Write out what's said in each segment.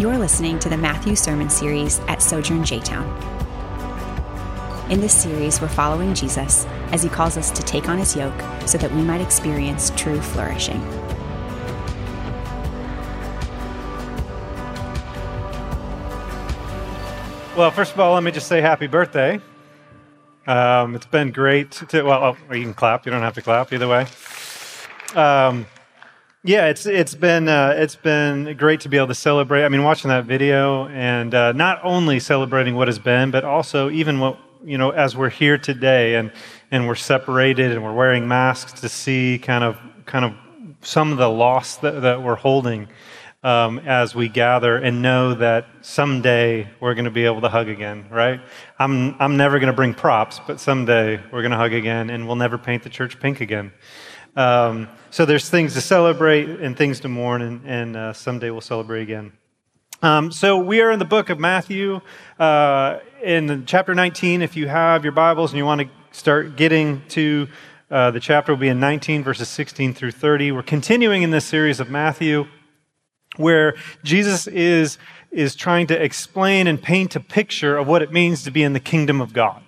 You're listening to the Matthew Sermon Series at Sojourn J Town. In this series, we're following Jesus as he calls us to take on his yoke so that we might experience true flourishing. Well, first of all, let me just say happy birthday. Um, it's been great to, well, oh, you can clap. You don't have to clap either way. Um, yeah, it's it's been uh, it's been great to be able to celebrate. I mean, watching that video and uh, not only celebrating what has been, but also even what you know as we're here today and and we're separated and we're wearing masks to see kind of kind of some of the loss that, that we're holding um, as we gather and know that someday we're going to be able to hug again. Right? I'm I'm never going to bring props, but someday we're going to hug again, and we'll never paint the church pink again. Um, so there's things to celebrate and things to mourn, and, and uh, someday we'll celebrate again. Um, so we are in the book of Matthew, uh, in chapter 19. If you have your Bibles and you want to start getting to uh, the chapter, will be in 19 verses 16 through 30. We're continuing in this series of Matthew, where Jesus is is trying to explain and paint a picture of what it means to be in the kingdom of God.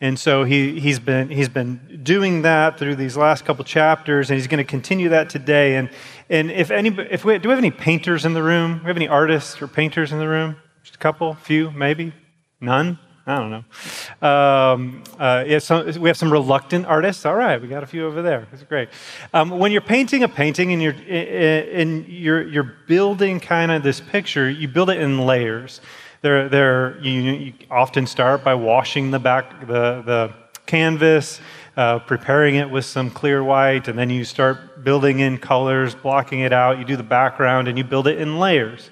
And so he, he's, been, he's been doing that through these last couple chapters, and he's going to continue that today. And, and if any, if we, do we have any painters in the room? Do we have any artists or painters in the room? Just a couple, few, maybe? None? I don't know. Um, uh, yeah, some, we have some reluctant artists. All right, we got a few over there. That's great. Um, when you're painting a painting and you're, and you're, you're building kind of this picture, you build it in layers. They're, they're, you, you often start by washing the back, the, the canvas, uh, preparing it with some clear white, and then you start building in colors, blocking it out. You do the background, and you build it in layers.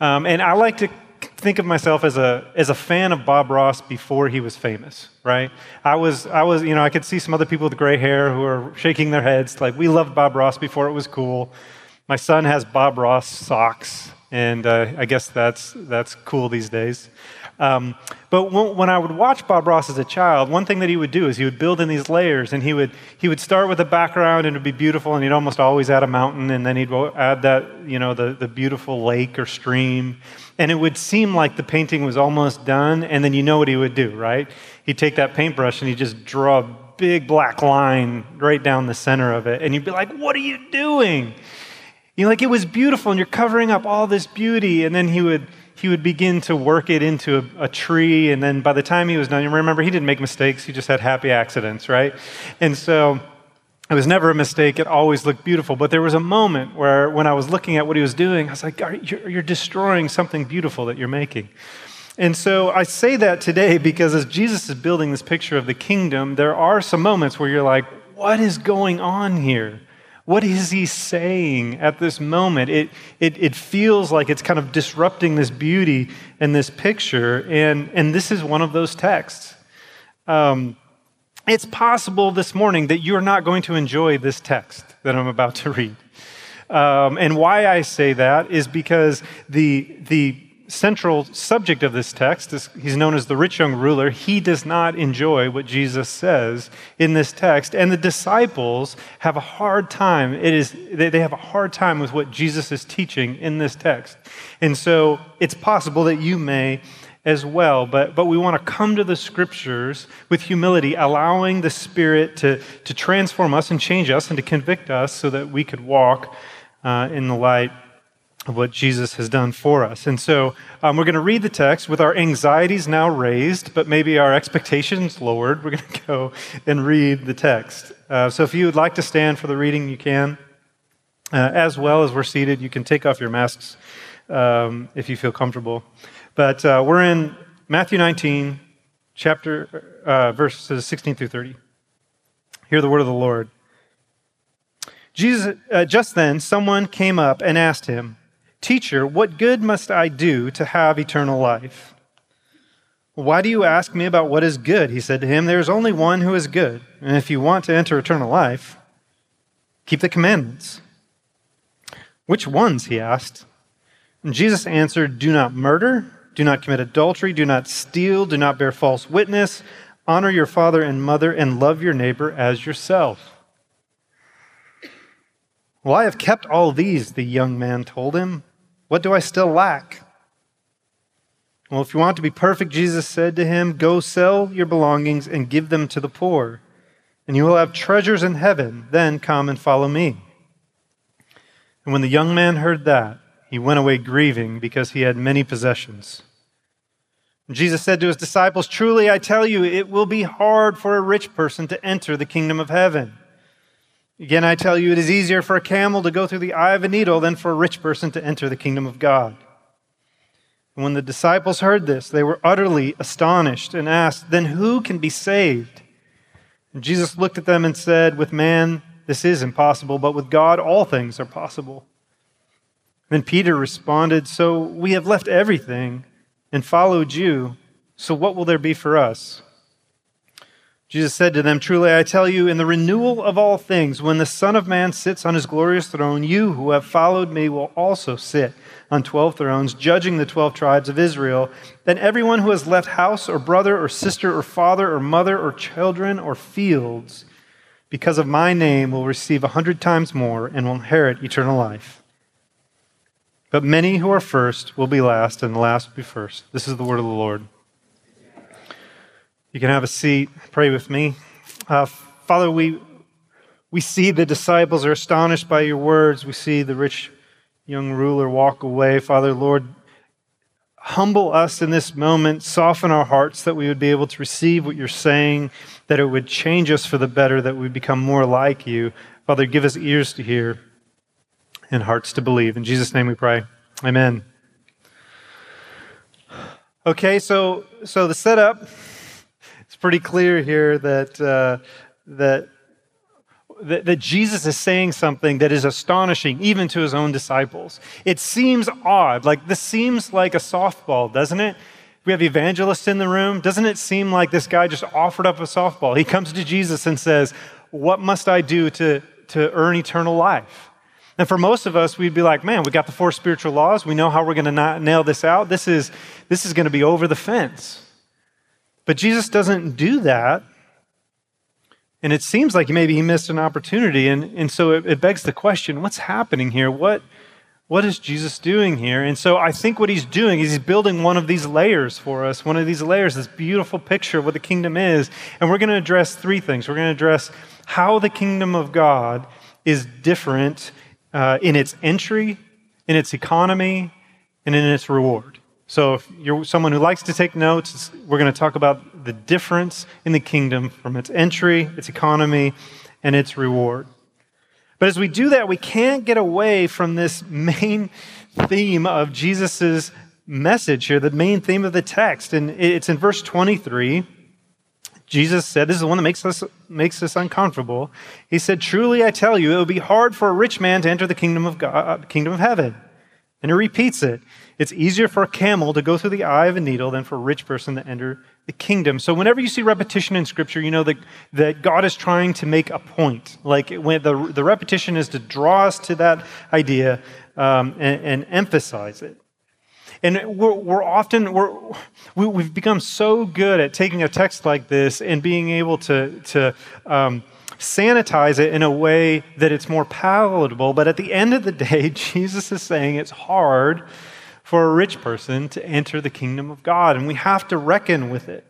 Um, and I like to think of myself as a as a fan of Bob Ross before he was famous, right? I was I was you know I could see some other people with gray hair who are shaking their heads like we loved Bob Ross before it was cool. My son has Bob Ross socks and uh, I guess that's that's cool these days. Um, but when I would watch Bob Ross as a child, one thing that he would do is he would build in these layers, and he would he would start with a background, and it would be beautiful, and he'd almost always add a mountain, and then he'd add that you know the the beautiful lake or stream, and it would seem like the painting was almost done, and then you know what he would do, right? He'd take that paintbrush and he'd just draw a big black line right down the center of it, and you'd be like, "What are you doing?" You know, like it was beautiful, and you're covering up all this beauty. And then he would he would begin to work it into a, a, tree. And then by the time he was done, you remember he didn't make mistakes. He just had happy accidents, right? And so it was never a mistake. It always looked beautiful. But there was a moment where, when I was looking at what he was doing, I was like, you're, you're destroying something beautiful that you're making. And so I say that today because as Jesus is building this picture of the kingdom, there are some moments where you're like, what is going on here? What is he saying at this moment? It, it, it feels like it's kind of disrupting this beauty and this picture, and, and this is one of those texts. Um, it's possible this morning that you're not going to enjoy this text that I'm about to read. Um, and why I say that is because the, the central subject of this text is he's known as the rich young ruler. He does not enjoy what Jesus says in this text, and the disciples have a hard time. It is they have a hard time with what Jesus is teaching in this text, and so it's possible that you may as well. But but we want to come to the scriptures with humility, allowing the Spirit to to transform us and change us and to convict us, so that we could walk uh, in the light of what Jesus has done for us. And so um, we're going to read the text with our anxieties now raised, but maybe our expectations lowered. We're going to go and read the text. Uh, so if you would like to stand for the reading, you can. Uh, as well as we're seated, you can take off your masks um, if you feel comfortable. But uh, we're in Matthew 19, chapter, uh, verses 16 through 30. Hear the word of the Lord. Jesus, uh, just then, someone came up and asked him, Teacher, what good must I do to have eternal life? Why do you ask me about what is good? He said to him, There is only one who is good. And if you want to enter eternal life, keep the commandments. Which ones? He asked. And Jesus answered, Do not murder, do not commit adultery, do not steal, do not bear false witness, honor your father and mother, and love your neighbor as yourself. Well, I have kept all these, the young man told him. What do I still lack? Well, if you want to be perfect, Jesus said to him, Go sell your belongings and give them to the poor, and you will have treasures in heaven. Then come and follow me. And when the young man heard that, he went away grieving because he had many possessions. And Jesus said to his disciples, Truly I tell you, it will be hard for a rich person to enter the kingdom of heaven. Again, I tell you, it is easier for a camel to go through the eye of a needle than for a rich person to enter the kingdom of God. And when the disciples heard this, they were utterly astonished and asked, Then who can be saved? And Jesus looked at them and said, With man, this is impossible, but with God, all things are possible. Then Peter responded, So we have left everything and followed you. So what will there be for us? Jesus said to them, Truly I tell you, in the renewal of all things, when the Son of Man sits on his glorious throne, you who have followed me will also sit on 12 thrones, judging the 12 tribes of Israel. Then everyone who has left house or brother or sister or father or mother or children or fields because of my name will receive a hundred times more and will inherit eternal life. But many who are first will be last, and the last will be first. This is the word of the Lord. You can have a seat. Pray with me. Uh, Father, we, we see the disciples are astonished by your words. We see the rich young ruler walk away. Father, Lord, humble us in this moment, soften our hearts that we would be able to receive what you're saying, that it would change us for the better, that we become more like you. Father, give us ears to hear and hearts to believe. In Jesus' name we pray. Amen. Okay, so so the setup pretty clear here that uh, that that, that Jesus is saying something that is astonishing even to his own disciples. It seems odd. Like this seems like a softball, doesn't it? We have evangelists in the room. Doesn't it seem like this guy just offered up a softball? He comes to Jesus and says, What must I do to, to earn eternal life? And for most of us, we'd be like, man, we got the four spiritual laws. We know how we're going to nail this out. This is, this is going to be over the fence. But Jesus doesn't do that. And it seems like maybe he missed an opportunity. And, and so it, it begs the question what's happening here? What, what is Jesus doing here? And so I think what he's doing is he's building one of these layers for us, one of these layers, this beautiful picture of what the kingdom is. And we're going to address three things. We're going to address how the kingdom of God is different uh, in its entry, in its economy, and in its reward. So, if you're someone who likes to take notes, we're going to talk about the difference in the kingdom from its entry, its economy, and its reward. But as we do that, we can't get away from this main theme of Jesus' message here, the main theme of the text. And it's in verse 23. Jesus said, This is the one that makes us, makes us uncomfortable. He said, Truly I tell you, it will be hard for a rich man to enter the kingdom of God, kingdom of heaven. And he repeats it. It's easier for a camel to go through the eye of a needle than for a rich person to enter the kingdom. So whenever you see repetition in Scripture, you know that, that God is trying to make a point. Like when the, the repetition is to draw us to that idea um, and, and, emphasize it. And we're, we're often, we're, we, have become so good at taking a text like this and being able to, to um, sanitize it in a way that it's more palatable. But at the end of the day, Jesus is saying it's hard for a rich person to enter the kingdom of God, and we have to reckon with it.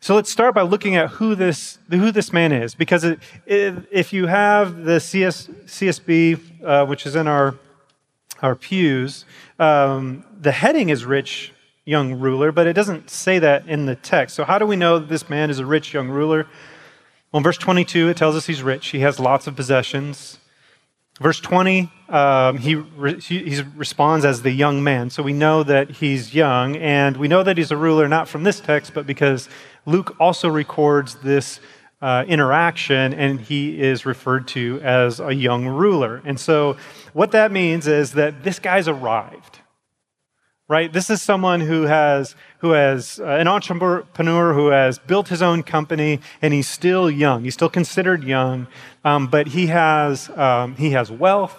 So let's start by looking at who this, who this man is, because it, it, if you have the CS, CSB, uh, which is in our, our pews, um, the heading is rich young ruler, but it doesn't say that in the text. So how do we know this man is a rich young ruler? Well, in verse 22, it tells us he's rich. He has lots of possessions. Verse 20, um, he, re- he responds as the young man. So we know that he's young, and we know that he's a ruler not from this text, but because Luke also records this uh, interaction, and he is referred to as a young ruler. And so what that means is that this guy's arrived right? This is someone who has, who has uh, an entrepreneur who has built his own company, and he's still young. He's still considered young, um, but he has, um, he has wealth,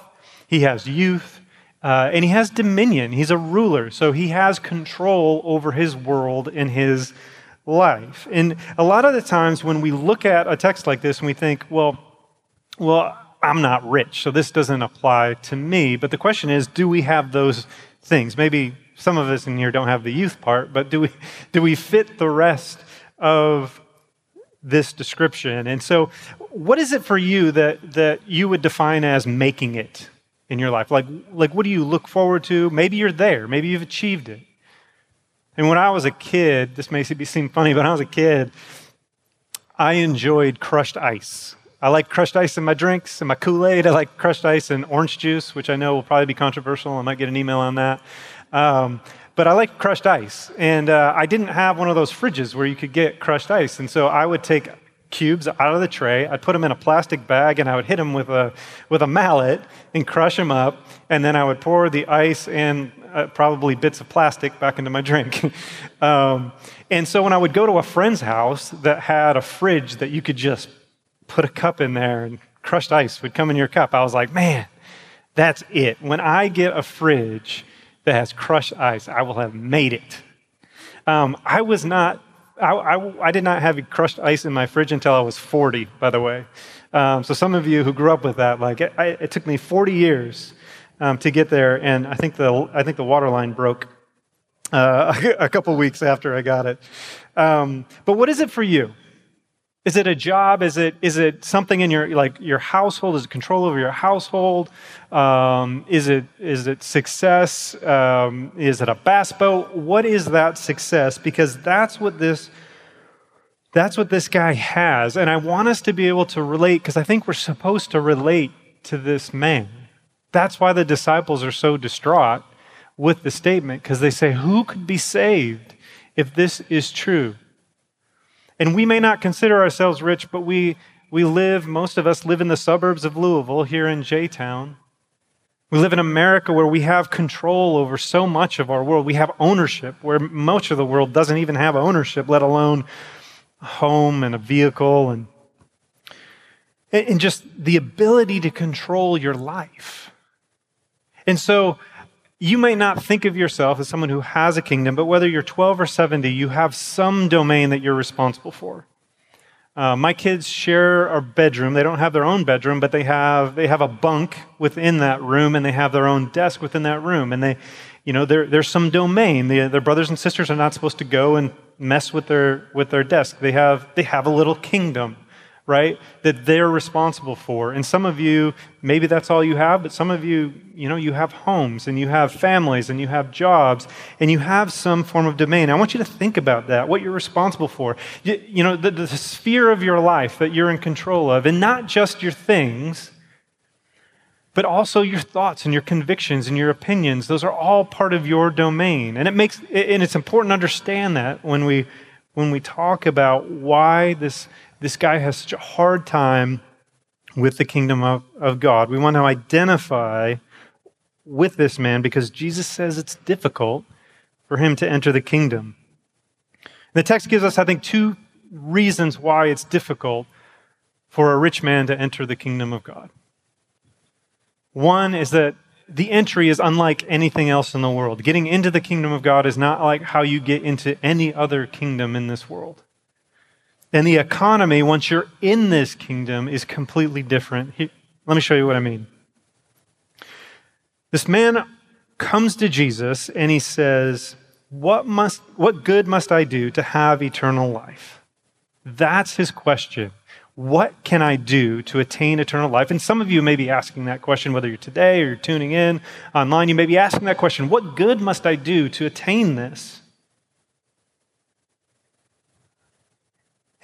he has youth, uh, and he has dominion. He's a ruler, so he has control over his world and his life. And a lot of the times when we look at a text like this and we think, well, well, I'm not rich, so this doesn't apply to me. But the question is, do we have those things? Maybe some of us in here don't have the youth part, but do we, do we fit the rest of this description? And so, what is it for you that, that you would define as making it in your life? Like, like, what do you look forward to? Maybe you're there, maybe you've achieved it. And when I was a kid, this may seem funny, but when I was a kid, I enjoyed crushed ice. I like crushed ice in my drinks and my Kool Aid. I like crushed ice and orange juice, which I know will probably be controversial. I might get an email on that. Um, but I like crushed ice. And uh, I didn't have one of those fridges where you could get crushed ice. And so I would take cubes out of the tray, I'd put them in a plastic bag, and I would hit them with a, with a mallet and crush them up. And then I would pour the ice and uh, probably bits of plastic back into my drink. um, and so when I would go to a friend's house that had a fridge that you could just put a cup in there and crushed ice would come in your cup. I was like, man, that's it. When I get a fridge that has crushed ice, I will have made it. Um, I was not, I, I, I, did not have crushed ice in my fridge until I was 40, by the way. Um, so some of you who grew up with that, like, it, I, it took me 40 years um, to get there, and I think the, I think the water line broke uh, a couple weeks after I got it. Um, but what is it for you? Is it a job? Is it, is it something in your, like your household? Is it control over your household? Um, is, it, is it success? Um, is it a bass boat? What is that success? Because that's what this, that's what this guy has. And I want us to be able to relate because I think we're supposed to relate to this man. That's why the disciples are so distraught with the statement because they say, Who could be saved if this is true? And we may not consider ourselves rich, but we, we live, most of us live in the suburbs of Louisville here in J Town. We live in America where we have control over so much of our world. We have ownership where much of the world doesn't even have ownership, let alone a home and a vehicle and, and just the ability to control your life. And so you may not think of yourself as someone who has a kingdom, but whether you're 12 or 70, you have some domain that you're responsible for. Uh, my kids share a bedroom. They don't have their own bedroom, but they have they have a bunk within that room, and they have their own desk within that room. And they, you know, there's some domain. They, their brothers and sisters are not supposed to go and mess with their with their desk. They have they have a little kingdom right? That they're responsible for. And some of you, maybe that's all you have, but some of you, you know, you have homes and you have families and you have jobs and you have some form of domain. I want you to think about that, what you're responsible for. You, you know, the, the sphere of your life that you're in control of, and not just your things. But also your thoughts and your convictions and your opinions, those are all part of your domain. And it makes and it's important to understand that when we when we talk about why this this guy has such a hard time with the kingdom of, of God. We want to identify with this man because Jesus says it's difficult for him to enter the kingdom. The text gives us, I think, two reasons why it's difficult for a rich man to enter the kingdom of God. One is that the entry is unlike anything else in the world. Getting into the kingdom of God is not like how you get into any other kingdom in this world. And the economy, once you're in this kingdom, is completely different. Let me show you what I mean. This man comes to Jesus and he says, what, must, what good must I do to have eternal life? That's his question. What can I do to attain eternal life? And some of you may be asking that question, whether you're today or you're tuning in online, you may be asking that question What good must I do to attain this?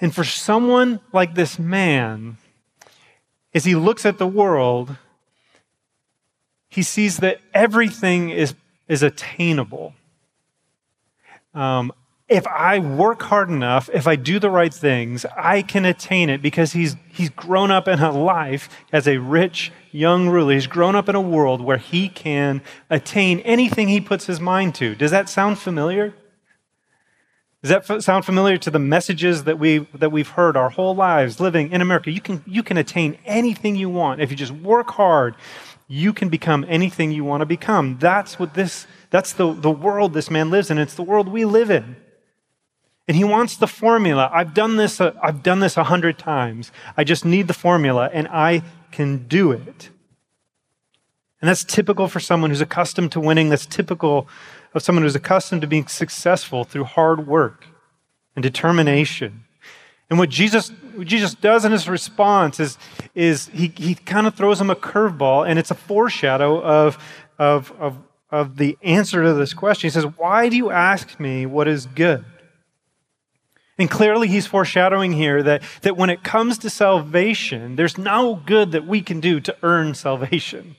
And for someone like this man, as he looks at the world, he sees that everything is, is attainable. Um, if I work hard enough, if I do the right things, I can attain it because he's, he's grown up in a life as a rich young ruler. He's grown up in a world where he can attain anything he puts his mind to. Does that sound familiar? Does that sound familiar to the messages that, we, that we've heard our whole lives living in America? You can, you can attain anything you want. If you just work hard, you can become anything you want to become. That's what this, that's the, the world this man lives in. It's the world we live in. And he wants the formula. I've done this, uh, I've done this a hundred times. I just need the formula and I can do it. And that's typical for someone who's accustomed to winning. That's typical of someone who's accustomed to being successful through hard work and determination. And what Jesus, what Jesus does in his response is, is he, he kind of throws him a curveball, and it's a foreshadow of, of, of, of the answer to this question. He says, Why do you ask me what is good? And clearly, he's foreshadowing here that, that when it comes to salvation, there's no good that we can do to earn salvation.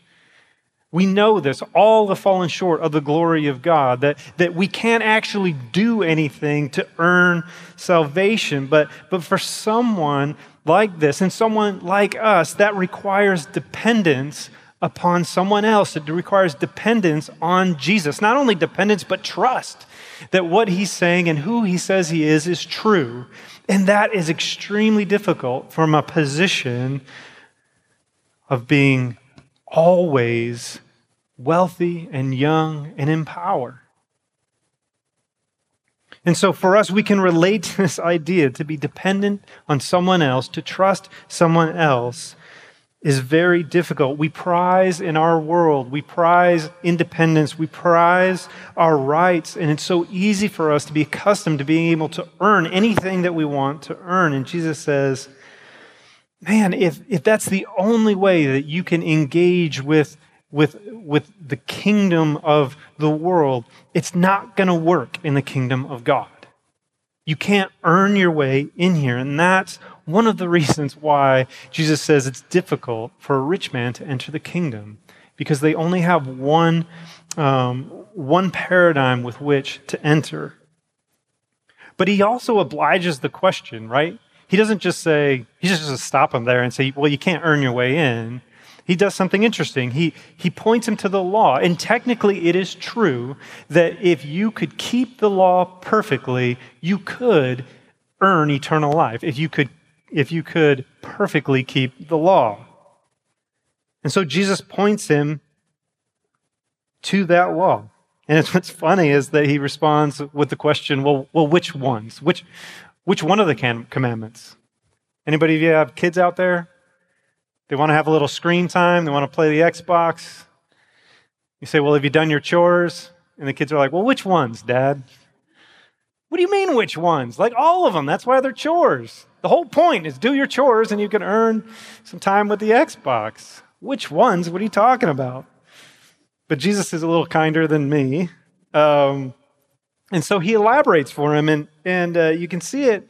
We know this, all have fallen short of the glory of God, that, that we can't actually do anything to earn salvation. But, but for someone like this and someone like us, that requires dependence upon someone else. It requires dependence on Jesus. Not only dependence, but trust that what he's saying and who he says he is is true. And that is extremely difficult from a position of being always wealthy and young and in power. And so for us, we can relate to this idea to be dependent on someone else, to trust someone else is very difficult. We prize in our world, we prize independence, we prize our rights, and it's so easy for us to be accustomed to being able to earn anything that we want to earn. And Jesus says, man, if, if that's the only way that you can engage with, with, with the kingdom of the world, it's not going to work in the kingdom of God. You can't earn your way in here. And that's one of the reasons why Jesus says it's difficult for a rich man to enter the kingdom, because they only have one, um, one paradigm with which to enter. But he also obliges the question, right? He doesn't just say, he just doesn't stop him there and say, well, you can't earn your way in. He does something interesting. He, he points him to the law. And technically, it is true that if you could keep the law perfectly, you could earn eternal life. If you could, if you could perfectly keep the law. And so Jesus points him to that law. And it's, what's funny is that he responds with the question, well, well which ones? Which, which one of the can- commandments? Anybody of you have kids out there? They want to have a little screen time, they want to play the Xbox. You say, Well, have you done your chores? And the kids are like, Well, which ones, Dad? What do you mean, which ones? Like all of them. That's why they're chores. The whole point is do your chores and you can earn some time with the Xbox. Which ones? What are you talking about? But Jesus is a little kinder than me. Um, and so he elaborates for him, and, and uh, you can see it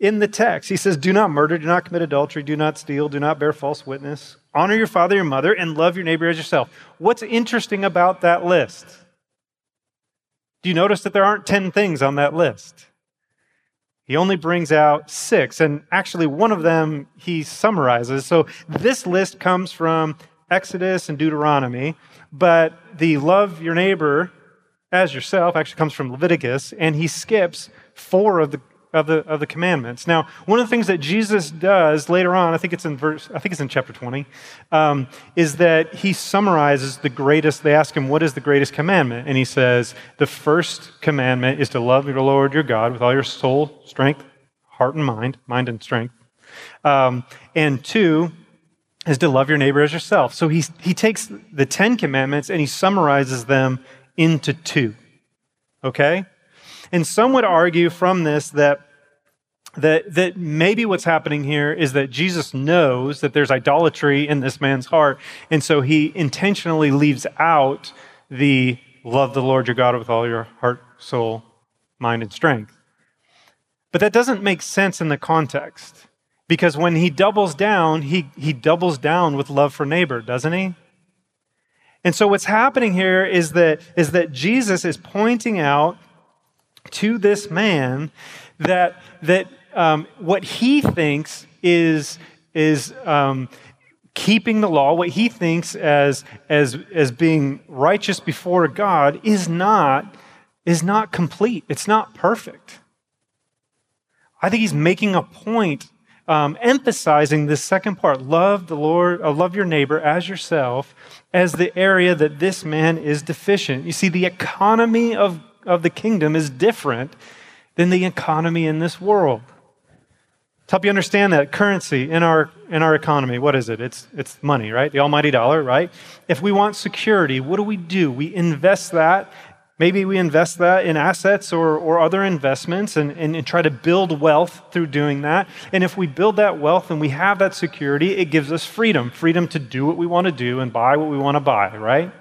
in the text. He says, Do not murder, do not commit adultery, do not steal, do not bear false witness, honor your father, your mother, and love your neighbor as yourself. What's interesting about that list? Do you notice that there aren't 10 things on that list? He only brings out six, and actually, one of them he summarizes. So, this list comes from Exodus and Deuteronomy, but the love your neighbor as yourself actually comes from Leviticus, and he skips four of the of the of the commandments. Now, one of the things that Jesus does later on, I think it's in verse, I think it's in chapter 20, um, is that he summarizes the greatest. They ask him, "What is the greatest commandment?" And he says, "The first commandment is to love your Lord your God with all your soul, strength, heart, and mind, mind and strength, um, and two is to love your neighbor as yourself." So he he takes the Ten Commandments and he summarizes them into two. Okay? And some would argue from this that, that, that maybe what's happening here is that Jesus knows that there's idolatry in this man's heart. And so he intentionally leaves out the love the Lord your God with all your heart, soul, mind, and strength. But that doesn't make sense in the context. Because when he doubles down, he, he doubles down with love for neighbor, doesn't he? And so what's happening here is that, is that Jesus is pointing out to this man that, that um, what he thinks is, is um, keeping the law, what he thinks as, as, as being righteous before God, is not, is not complete. It's not perfect. I think he's making a point um, emphasizing this second part love the Lord, uh, love your neighbor as yourself, as the area that this man is deficient. You see, the economy of, of the kingdom is different than the economy in this world. To help you understand that currency in our in our economy, what is it? It's it's money, right? The almighty dollar, right? If we want security, what do we do? We invest that. Maybe we invest that in assets or, or other investments and, and, and try to build wealth through doing that. And if we build that wealth and we have that security, it gives us freedom freedom to do what we want to do and buy what we want to buy, right?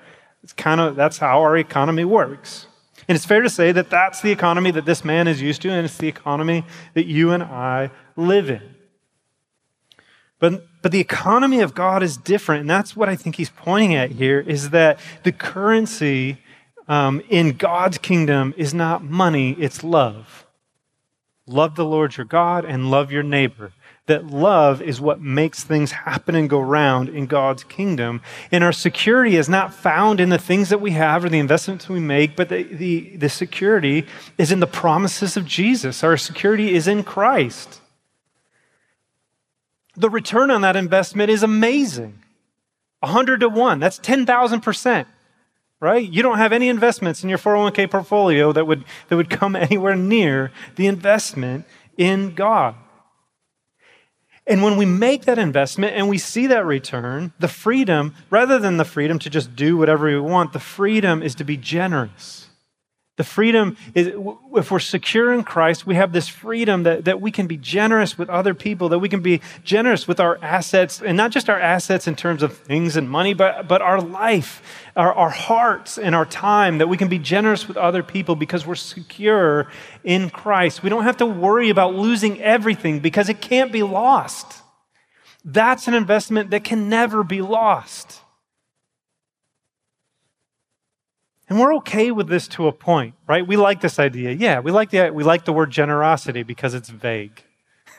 It's kind of that's how our economy works. And it's fair to say that that's the economy that this man is used to, and it's the economy that you and I live in. But, but the economy of God is different, and that's what I think he's pointing at here is that the currency um, in God's kingdom is not money, it's love. Love the Lord your God and love your neighbor that love is what makes things happen and go round in God's kingdom. And our security is not found in the things that we have or the investments we make, but the, the, the security is in the promises of Jesus. Our security is in Christ. The return on that investment is amazing 100 to 1. That's 10,000%. Right? You don't have any investments in your 401k portfolio that would, that would come anywhere near the investment in God. And when we make that investment and we see that return, the freedom, rather than the freedom to just do whatever we want, the freedom is to be generous. The freedom is, if we're secure in Christ, we have this freedom that, that we can be generous with other people, that we can be generous with our assets, and not just our assets in terms of things and money, but, but our life, our, our hearts, and our time, that we can be generous with other people because we're secure in Christ. We don't have to worry about losing everything because it can't be lost. That's an investment that can never be lost. And we're okay with this to a point, right? We like this idea. Yeah, we like the, we like the word generosity because it's vague.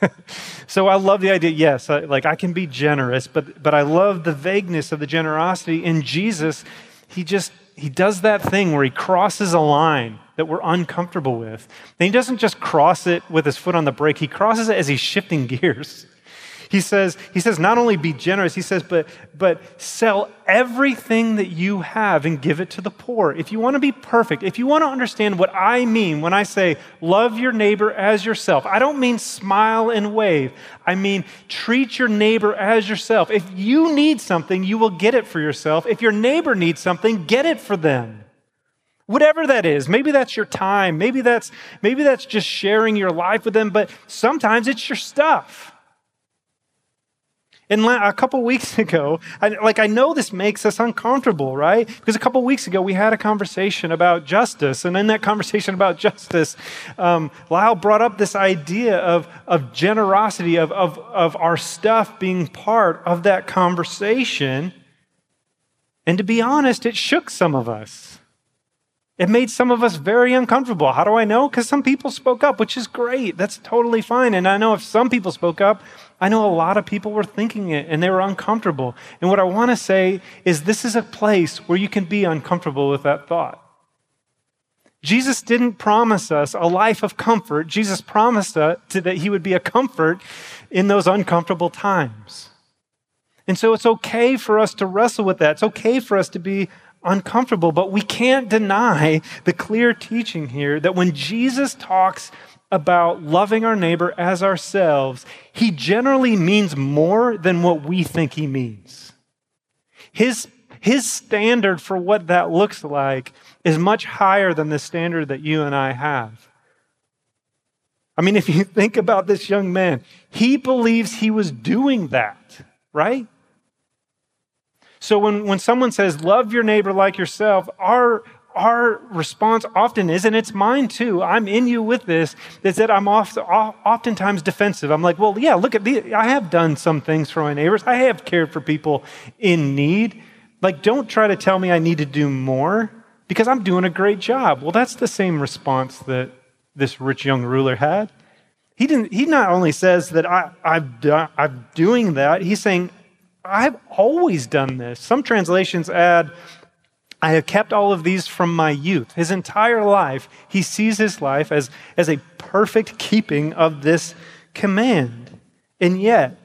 so I love the idea. Yes, I, like I can be generous, but, but I love the vagueness of the generosity. In Jesus, he just, he does that thing where he crosses a line that we're uncomfortable with. And he doesn't just cross it with his foot on the brake, he crosses it as he's shifting gears. He says, he says, not only be generous, he says, but, but sell everything that you have and give it to the poor. If you want to be perfect, if you want to understand what I mean when I say love your neighbor as yourself, I don't mean smile and wave. I mean treat your neighbor as yourself. If you need something, you will get it for yourself. If your neighbor needs something, get it for them whatever that is maybe that's your time maybe that's maybe that's just sharing your life with them but sometimes it's your stuff and a couple weeks ago, I, like I know this makes us uncomfortable, right? Because a couple weeks ago we had a conversation about justice, and in that conversation about justice, um, Lyle brought up this idea of, of generosity, of, of, of our stuff being part of that conversation. And to be honest, it shook some of us. It made some of us very uncomfortable. How do I know? Because some people spoke up, which is great. That's totally fine. And I know if some people spoke up, I know a lot of people were thinking it and they were uncomfortable. And what I want to say is this is a place where you can be uncomfortable with that thought. Jesus didn't promise us a life of comfort. Jesus promised us that he would be a comfort in those uncomfortable times. And so it's okay for us to wrestle with that. It's okay for us to be uncomfortable, but we can't deny the clear teaching here that when Jesus talks about loving our neighbor as ourselves, he generally means more than what we think he means. His, his standard for what that looks like is much higher than the standard that you and I have. I mean, if you think about this young man, he believes he was doing that, right? So when, when someone says, love your neighbor like yourself, our, our response often is, and it's mine too, I'm in you with this, is that I'm oft, oftentimes defensive. I'm like, well, yeah, look at the, I have done some things for my neighbors. I have cared for people in need. Like, don't try to tell me I need to do more because I'm doing a great job. Well, that's the same response that this rich young ruler had. He, didn't, he not only says that I, I've I'm doing that, he's saying, I've always done this. Some translations add, I have kept all of these from my youth. His entire life, he sees his life as, as a perfect keeping of this command. And yet,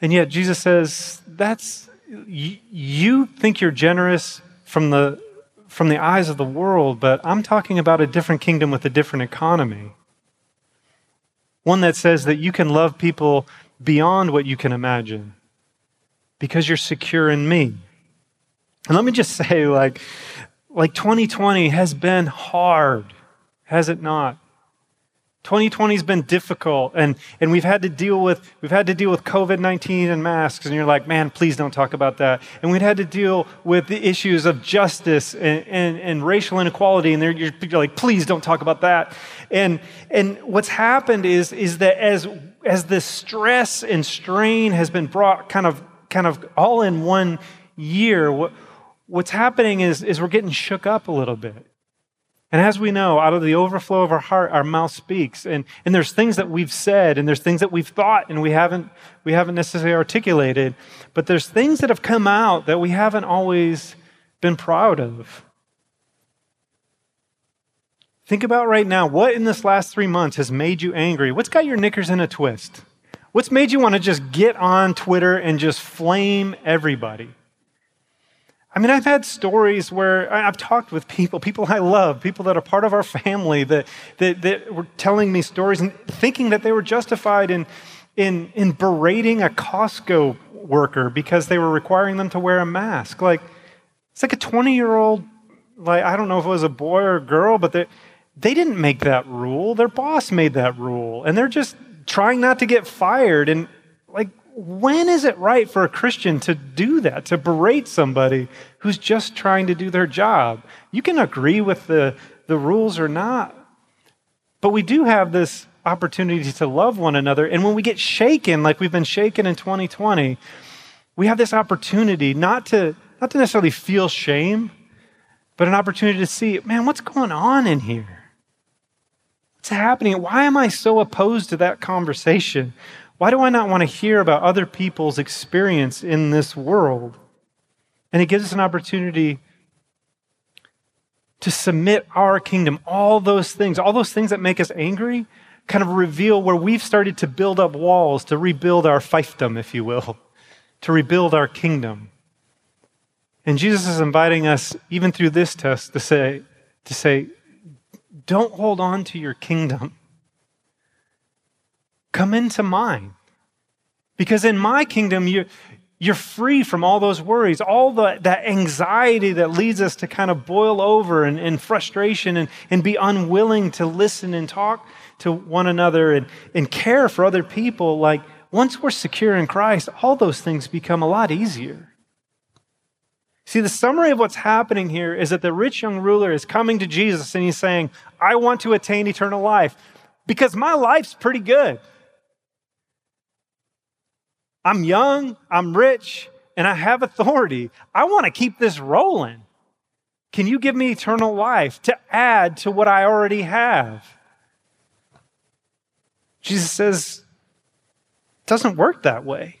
and yet Jesus says, that's you, you think you're generous from the from the eyes of the world, but I'm talking about a different kingdom with a different economy. One that says that you can love people beyond what you can imagine because you're secure in me. And let me just say, like, like 2020 has been hard, has it not? 2020 has been difficult and, and we've had to deal with we've had to deal with covid-19 and masks and you're like man please don't talk about that. And we've had to deal with the issues of justice and, and, and racial inequality and you're, you're like please don't talk about that. And and what's happened is is that as as the stress and strain has been brought kind of kind of all in one year what, what's happening is is we're getting shook up a little bit and as we know, out of the overflow of our heart, our mouth speaks. And, and there's things that we've said and there's things that we've thought and we haven't, we haven't necessarily articulated. But there's things that have come out that we haven't always been proud of. Think about right now what in this last three months has made you angry? What's got your knickers in a twist? What's made you want to just get on Twitter and just flame everybody? I mean, I've had stories where I've talked with people, people I love, people that are part of our family, that, that, that were telling me stories and thinking that they were justified in, in, in berating a Costco worker because they were requiring them to wear a mask. Like, it's like a 20 year old, like, I don't know if it was a boy or a girl, but they, they didn't make that rule. Their boss made that rule. And they're just trying not to get fired. And, like, when is it right for a Christian to do that, to berate somebody who's just trying to do their job? You can agree with the, the rules or not, but we do have this opportunity to love one another. And when we get shaken, like we've been shaken in 2020, we have this opportunity not to, not to necessarily feel shame, but an opportunity to see, man, what's going on in here? What's happening? Why am I so opposed to that conversation? Why do I not want to hear about other people's experience in this world? And it gives us an opportunity to submit our kingdom, all those things, all those things that make us angry, kind of reveal where we've started to build up walls to rebuild our fiefdom, if you will, to rebuild our kingdom. And Jesus is inviting us, even through this test, to say, to say, don't hold on to your kingdom. Come into mine. Because in my kingdom, you, you're free from all those worries, all the, that anxiety that leads us to kind of boil over and, and frustration and, and be unwilling to listen and talk to one another and, and care for other people. Like, once we're secure in Christ, all those things become a lot easier. See, the summary of what's happening here is that the rich young ruler is coming to Jesus and he's saying, I want to attain eternal life because my life's pretty good. I'm young, I'm rich, and I have authority. I want to keep this rolling. Can you give me eternal life to add to what I already have? Jesus says, it doesn't work that way.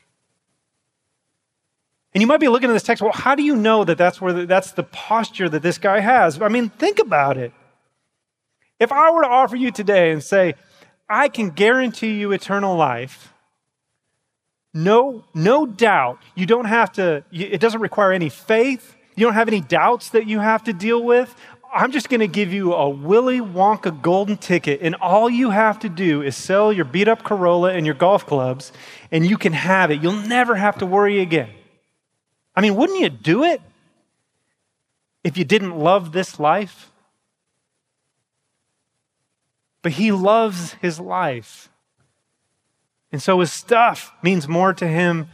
And you might be looking at this text, well, how do you know that that's where the, that's the posture that this guy has? I mean, think about it. If I were to offer you today and say, I can guarantee you eternal life, no, no doubt. You don't have to, it doesn't require any faith. You don't have any doubts that you have to deal with. I'm just going to give you a Willy Wonka golden ticket, and all you have to do is sell your beat up Corolla and your golf clubs, and you can have it. You'll never have to worry again. I mean, wouldn't you do it if you didn't love this life? But he loves his life. And so his stuff means more to him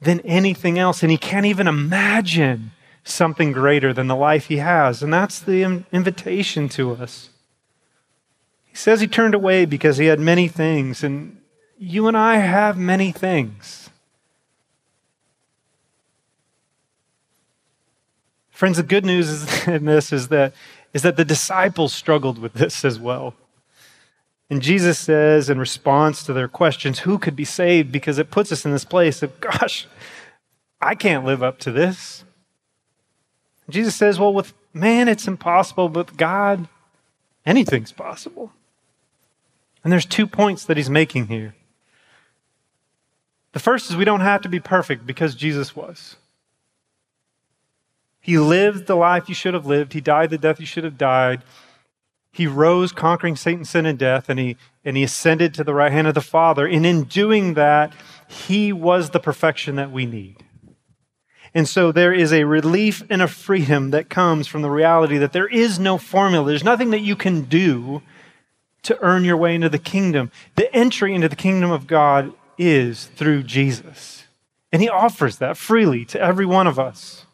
than anything else. And he can't even imagine something greater than the life he has. And that's the invitation to us. He says he turned away because he had many things. And you and I have many things. Friends, the good news in this is that, is that the disciples struggled with this as well. And Jesus says, in response to their questions, who could be saved? Because it puts us in this place of, gosh, I can't live up to this. Jesus says, well, with man, it's impossible, but with God, anything's possible. And there's two points that he's making here. The first is we don't have to be perfect because Jesus was. He lived the life you should have lived, he died the death you should have died. He rose conquering Satan, sin, and death, and he, and he ascended to the right hand of the Father. And in doing that, he was the perfection that we need. And so there is a relief and a freedom that comes from the reality that there is no formula. There's nothing that you can do to earn your way into the kingdom. The entry into the kingdom of God is through Jesus. And he offers that freely to every one of us.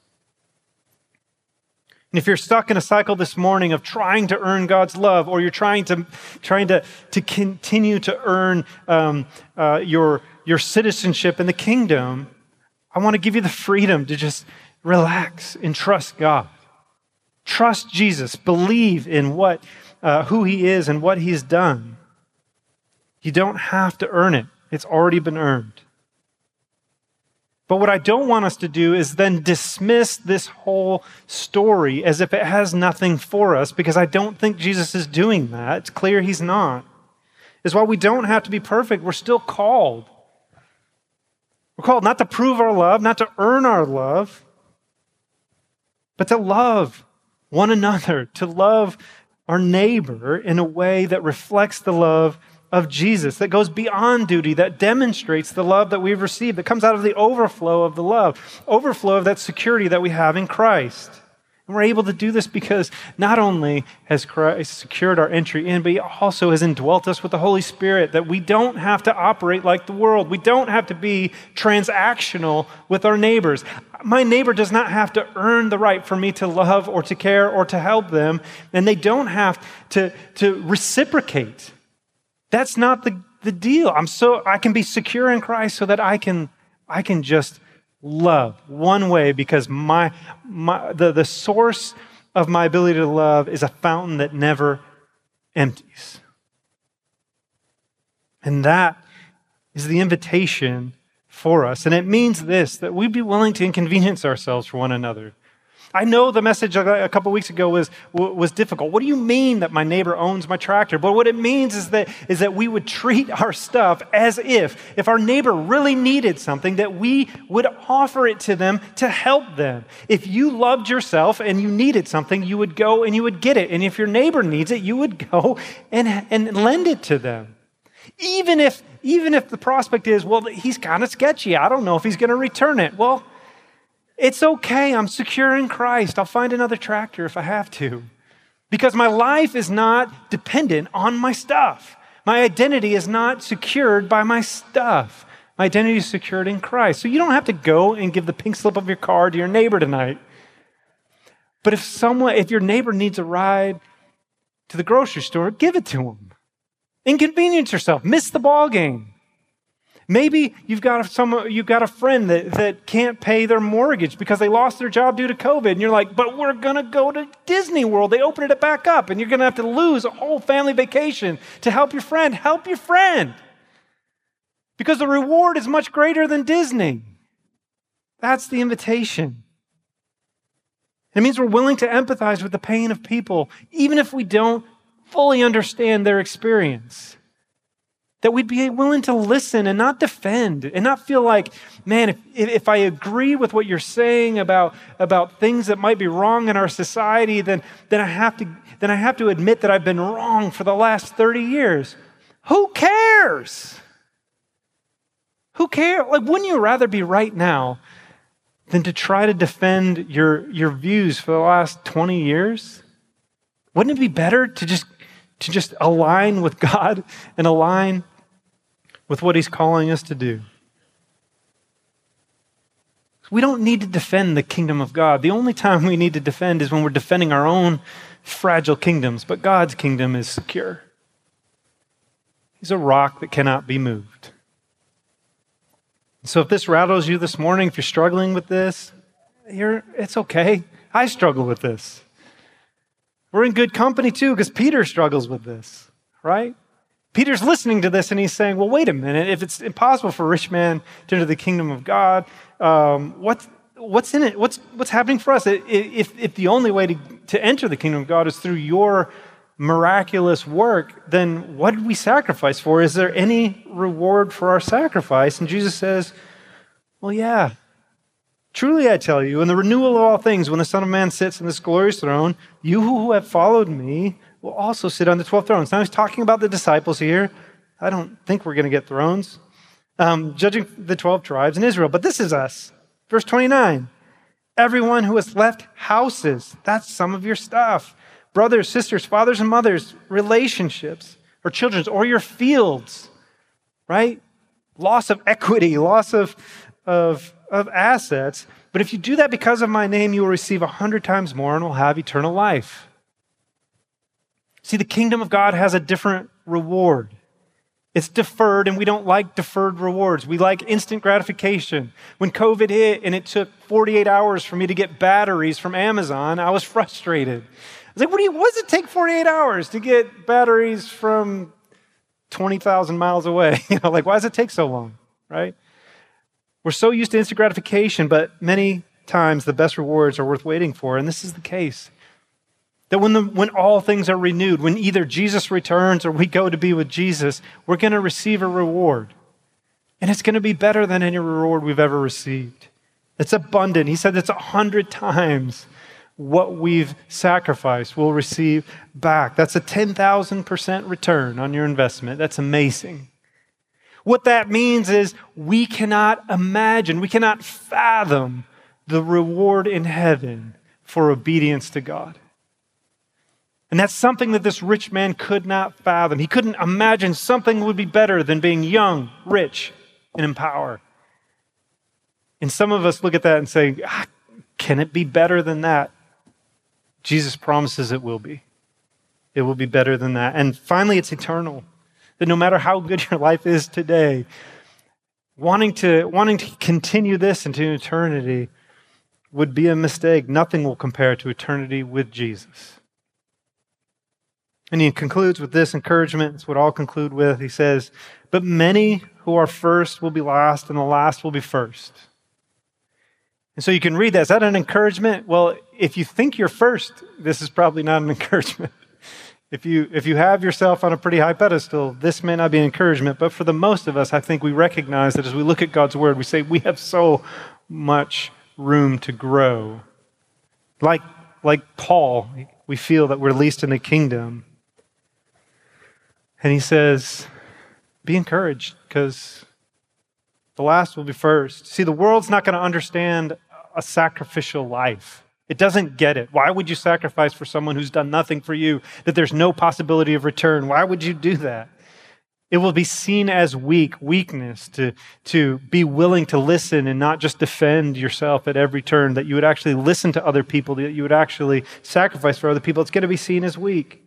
And if you're stuck in a cycle this morning of trying to earn God's love, or you're trying to, trying to, to continue to earn um, uh, your, your citizenship in the kingdom, I want to give you the freedom to just relax and trust God. Trust Jesus. Believe in what, uh, who He is and what He's done. You don't have to earn it, it's already been earned. But what I don't want us to do is then dismiss this whole story as if it has nothing for us, because I don't think Jesus is doing that. It's clear he's not. Is why we don't have to be perfect, we're still called. We're called not to prove our love, not to earn our love, but to love one another, to love our neighbor in a way that reflects the love of Jesus that goes beyond duty, that demonstrates the love that we've received, that comes out of the overflow of the love, overflow of that security that we have in Christ. And we're able to do this because not only has Christ secured our entry in, but He also has indwelt us with the Holy Spirit, that we don't have to operate like the world. We don't have to be transactional with our neighbors. My neighbor does not have to earn the right for me to love or to care or to help them, and they don't have to, to reciprocate. That's not the, the deal. I'm so I can be secure in Christ so that I can I can just love one way because my, my the, the source of my ability to love is a fountain that never empties. And that is the invitation for us. And it means this that we be willing to inconvenience ourselves for one another. I know the message a couple weeks ago was, was difficult. What do you mean that my neighbor owns my tractor? But what it means is that, is that we would treat our stuff as if, if our neighbor really needed something, that we would offer it to them to help them. If you loved yourself and you needed something, you would go and you would get it. And if your neighbor needs it, you would go and, and lend it to them. Even if, even if the prospect is, well, he's kind of sketchy. I don't know if he's going to return it. Well, it's okay. I'm secure in Christ. I'll find another tractor if I have to. Because my life is not dependent on my stuff. My identity is not secured by my stuff. My identity is secured in Christ. So you don't have to go and give the pink slip of your car to your neighbor tonight. But if someone, if your neighbor needs a ride to the grocery store, give it to him. Inconvenience yourself. Miss the ball game. Maybe you've got, some, you've got a friend that, that can't pay their mortgage because they lost their job due to COVID. And you're like, but we're going to go to Disney World. They opened it back up. And you're going to have to lose a whole family vacation to help your friend. Help your friend. Because the reward is much greater than Disney. That's the invitation. It means we're willing to empathize with the pain of people, even if we don't fully understand their experience. That we'd be willing to listen and not defend and not feel like, man, if, if I agree with what you're saying about, about things that might be wrong in our society, then, then, I have to, then I have to admit that I've been wrong for the last 30 years. Who cares? Who cares? Like, wouldn't you rather be right now than to try to defend your, your views for the last 20 years? Wouldn't it be better to just, to just align with God and align with what he's calling us to do. We don't need to defend the kingdom of God. The only time we need to defend is when we're defending our own fragile kingdoms, but God's kingdom is secure. He's a rock that cannot be moved. So if this rattles you this morning, if you're struggling with this, it's okay. I struggle with this. We're in good company too, because Peter struggles with this, right? Peter's listening to this and he's saying, well, wait a minute. If it's impossible for a rich man to enter the kingdom of God, um, what's, what's in it? What's, what's happening for us? If, if the only way to, to enter the kingdom of God is through your miraculous work, then what did we sacrifice for? Is there any reward for our sacrifice? And Jesus says, well, yeah. Truly I tell you, in the renewal of all things, when the Son of Man sits in this glorious throne, you who have followed me will also sit on the 12 thrones. Now he's talking about the disciples here. I don't think we're going to get thrones, um, judging the 12 tribes in Israel. But this is us. Verse 29 Everyone who has left houses, that's some of your stuff. Brothers, sisters, fathers, and mothers, relationships, or children's, or your fields, right? Loss of equity, loss of, of, of assets. But if you do that because of my name, you will receive a hundred times more and will have eternal life. See, the kingdom of God has a different reward. It's deferred, and we don't like deferred rewards. We like instant gratification. When COVID hit and it took 48 hours for me to get batteries from Amazon, I was frustrated. I was like, what, do you, what does it take 48 hours to get batteries from 20,000 miles away? You know, like, why does it take so long, right? We're so used to instant gratification, but many times the best rewards are worth waiting for, and this is the case. That when, the, when all things are renewed, when either Jesus returns or we go to be with Jesus, we're going to receive a reward. And it's going to be better than any reward we've ever received. It's abundant. He said it's a hundred times what we've sacrificed we'll receive back. That's a 10,000% return on your investment. That's amazing. What that means is we cannot imagine, we cannot fathom the reward in heaven for obedience to God. And that's something that this rich man could not fathom. He couldn't imagine something would be better than being young, rich, and in power. And some of us look at that and say, ah, can it be better than that? Jesus promises it will be. It will be better than that. And finally, it's eternal. That no matter how good your life is today, wanting to, wanting to continue this into eternity would be a mistake. Nothing will compare to eternity with Jesus. And he concludes with this encouragement. It's what I'll conclude with. He says, But many who are first will be last, and the last will be first. And so you can read that. Is that an encouragement? Well, if you think you're first, this is probably not an encouragement. If you, if you have yourself on a pretty high pedestal, this may not be an encouragement. But for the most of us, I think we recognize that as we look at God's word, we say we have so much room to grow. Like, like Paul, we feel that we're least in the kingdom. And he says, Be encouraged because the last will be first. See, the world's not going to understand a sacrificial life. It doesn't get it. Why would you sacrifice for someone who's done nothing for you, that there's no possibility of return? Why would you do that? It will be seen as weak, weakness to, to be willing to listen and not just defend yourself at every turn, that you would actually listen to other people, that you would actually sacrifice for other people. It's going to be seen as weak.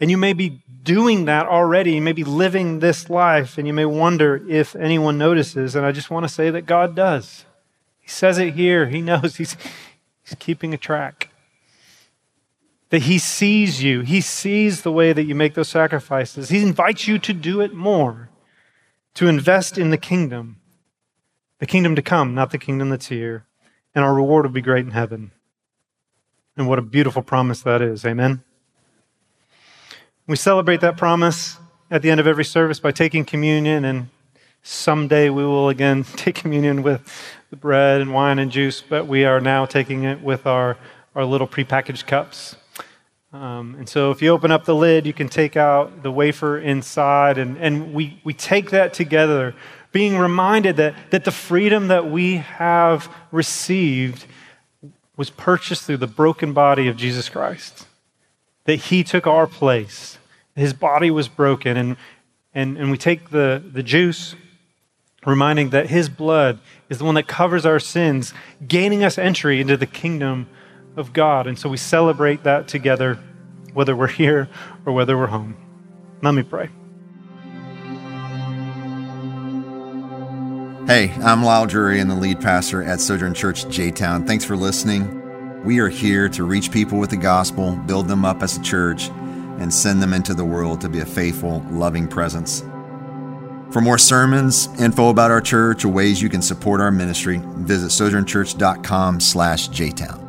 And you may be doing that already. You may be living this life, and you may wonder if anyone notices. And I just want to say that God does. He says it here. He knows He's, he's keeping a track. That He sees you, He sees the way that you make those sacrifices. He invites you to do it more, to invest in the kingdom, the kingdom to come, not the kingdom that's here. And our reward will be great in heaven. And what a beautiful promise that is. Amen. We celebrate that promise at the end of every service by taking communion, and someday we will again take communion with the bread and wine and juice, but we are now taking it with our, our little prepackaged cups. Um, and so if you open up the lid, you can take out the wafer inside, and, and we, we take that together, being reminded that, that the freedom that we have received was purchased through the broken body of Jesus Christ that he took our place. His body was broken. And, and, and we take the, the juice, reminding that his blood is the one that covers our sins, gaining us entry into the kingdom of God. And so we celebrate that together, whether we're here or whether we're home. Let me pray. Hey, I'm Lyle Drury and the lead pastor at Sojourn Church J Town. Thanks for listening. We are here to reach people with the gospel, build them up as a church, and send them into the world to be a faithful, loving presence. For more sermons, info about our church, or ways you can support our ministry, visit sojournchurch.com slash jtown.